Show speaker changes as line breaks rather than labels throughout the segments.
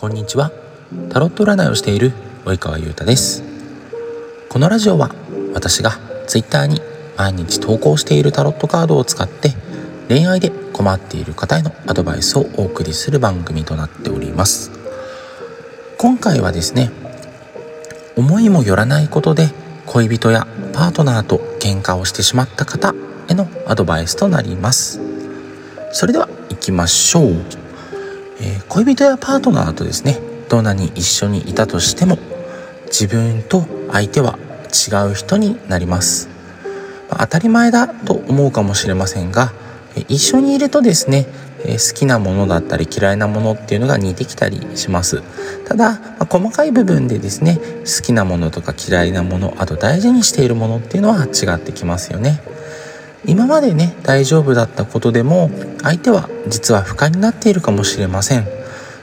こんにちは。タロット占いをしている及川優太です。このラジオは私が Twitter に毎日投稿しているタロットカードを使って恋愛で困っている方へのアドバイスをお送りする番組となっております。今回はですね思いもよらないことで恋人やパートナーと喧嘩をしてしまった方へのアドバイスとなります。それでは行きましょう、え、恋人やパートナーとですねどんなに一緒にいたとしても自分と相手は違う人になります、ま、当たり前だと思うかもしれませんが一緒にいるとですね好きなものだったり嫌いなものっていうのが似てきたりします。ただ、まあ、細かい部分でですね好きなものとか嫌いなものあと大事にしているものっていうのは違ってきますよね。今までね大丈夫だったことでも相手は実は不快になっているかもしれません。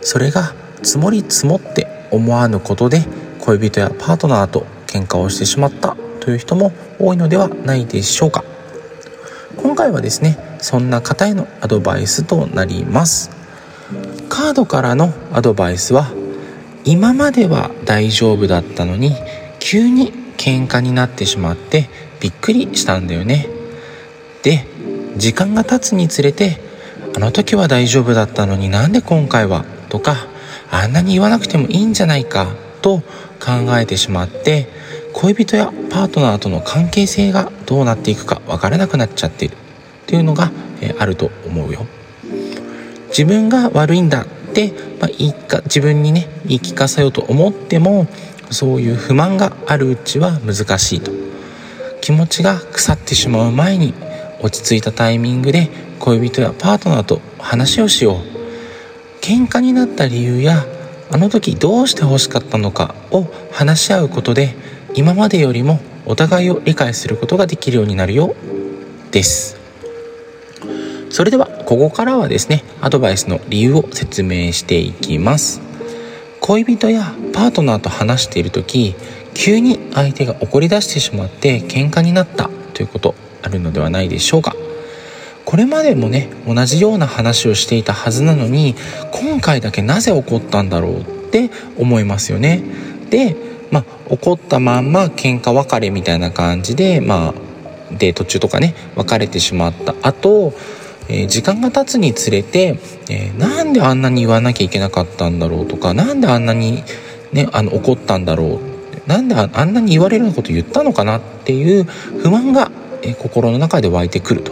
それが積もり積もって思わぬことで恋人やパートナーと喧嘩をしてしまったという人も多いのではないでしょうか。今回はですねそんな方へのアドバイスとなります。カードからのアドバイスは今までは大丈夫だったのに急に喧嘩になってしまってびっくりしたんだよね。で時間が経つにつれてあの時は大丈夫だったのになんで今回は？とかあんなに言わなくてもいいんじゃないか？と考えてしまって恋人やパートナーとの関係性がどうなっていくか分からなくなっちゃっているっていうのが、えあると思うよ。自分が悪いんだって、まあ、言いか自分にね言い聞かせようと思ってもそういう不満があるうちは難しいと。気持ちが腐ってしまう前に落ち着いたタイミングで恋人やパートナーと話をしよう。喧嘩になった理由やあの時どうして欲しかったのかを話し合うことで今までよりもお互いを理解することができるようになるよです。それではここからはですねアドバイスの理由を説明していきます。恋人やパートナーと話している時急に相手が怒り出してしまって喧嘩になったということあるのではないでしょうか。これまでもね同じような話をしていたはずなのに今回だけなぜ怒ったんだろうって思いますよね。でまあ怒ったまんま喧嘩別れみたいな感じでまあデート中とかね別れてしまった後え、時間が経つにつれて、えー、なんであんなに言わなきゃいけなかったんだろうとか何であんなに、ね、あの怒ったんだろうなんであんなに言われるようなこと言ったのかなっていう不満が、え、心の中で湧いてくると。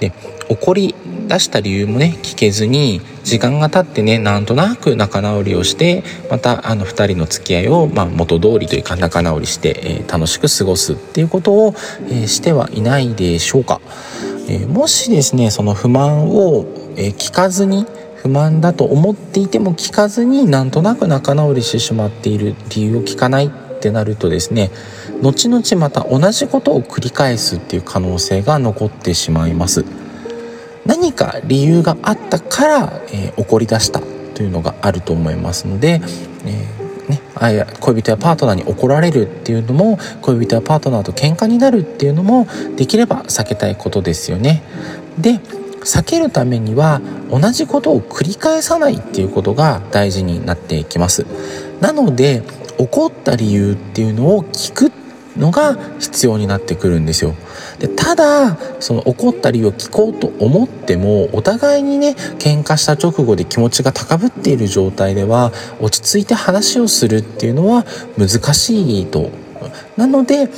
で怒り出した理由もね聞けずに時間が経ってねなんとなく仲直りをしてまたあの2人の付き合いを、まあ、元通りというか仲直りして、えー、楽しく過ごすっていうことを、えー、してはいないでしょうか。えー、もしですねその不満を、え聞かずに不満だと思っていても聞かずになんとなく仲直りしてしまっている理由を聞かないってなるとですね後々また同じことを繰り返すっていう可能性が残ってしまいます何か理由があったから、えー、怒り出したというのがあると思いますので、えーね、恋人やパートナーに怒られるっていうのも恋人やパートナーと喧嘩になるっていうのもできれば避けたいことですよね。で避けるためには同じことを繰り返さないっていうことが大事になっていきます。なので怒った理由っていうのを聞くのが必要になってくるんですよ。でただその怒った理由を聞こうと思ってもお互いにね喧嘩した直後で気持ちが高ぶっている状態では落ち着いて話をするっていうのは難しいと。なので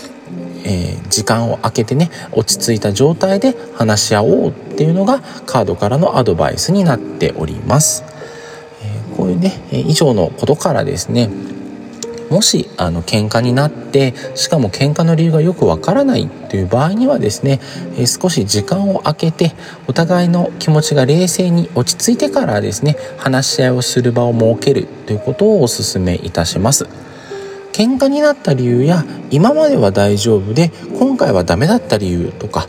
えー、時間を空けてね落ち着いた状態で話し合おうっていうのがカードからのアドバイスになっております。えー、こういうね以上のことからですねもしあの喧嘩になってしかも喧嘩の理由がよくわからないという場合にはですね、え少し時間を空けてお互いの気持ちが冷静に落ち着いてからですね話し合いをする場を設けるということをお勧めいたします。喧嘩になった理由や今までは大丈夫で今回はダメだった理由とか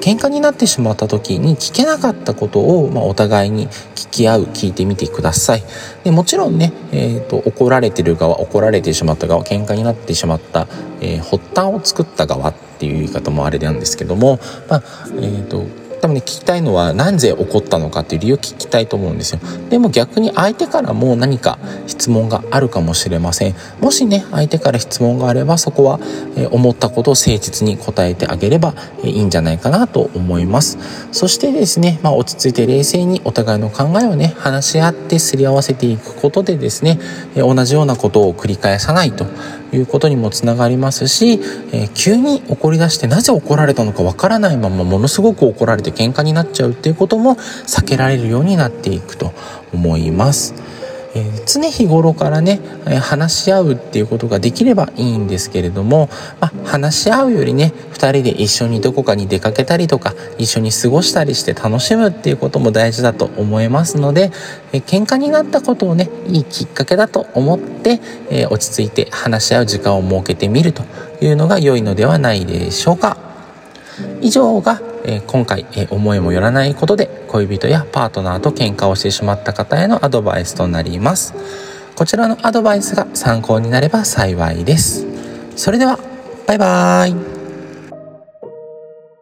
喧嘩になってしまった時に聞けなかったことを、まあ、お互いに聞き合う聞いてみてください。でもちろんね、えーと、怒られてる側怒られてしまった側喧嘩になってしまった、えー、発端を作った側っていう言い方もあれなんですけども、まあえーと多分ね聞きたいのはなぜ怒ったのかっていう理由を聞きたいと思うんですよ。でも逆に相手からも何か質問があるかもしれません。もしね相手から質問があればそこは、思ったことを誠実に答えてあげれば、いいんじゃないかなと思います。そしてですね、まあ、落ち着いて冷静にお互いの考えをね話し合ってすり合わせていくことでですね、同じようなことを繰り返さないと。いうことにもつながりますし、えー、急に怒り出してなぜ怒られたのかわからないままものすごく怒られて喧嘩になっちゃうっていうことも避けられるようになっていくと思います。え、常日頃からね、話し合うっていうことができればいいんですけれども、まあ、話し合うよりね2人で一緒にどこかに出かけたりとか一緒に過ごしたりして楽しむっていうことも大事だと思いますので、えー、喧嘩になったことをねいいきっかけだと思って、え落ち着いて話し合う時間を設けてみるというのが良いのではないでしょうか。以上がえ今回、え思いもよらないことで恋人やパートナーと喧嘩をしてしまった方へのアドバイスとなります。こちらのアドバイスが参考になれば幸いです。それではバイバーイ。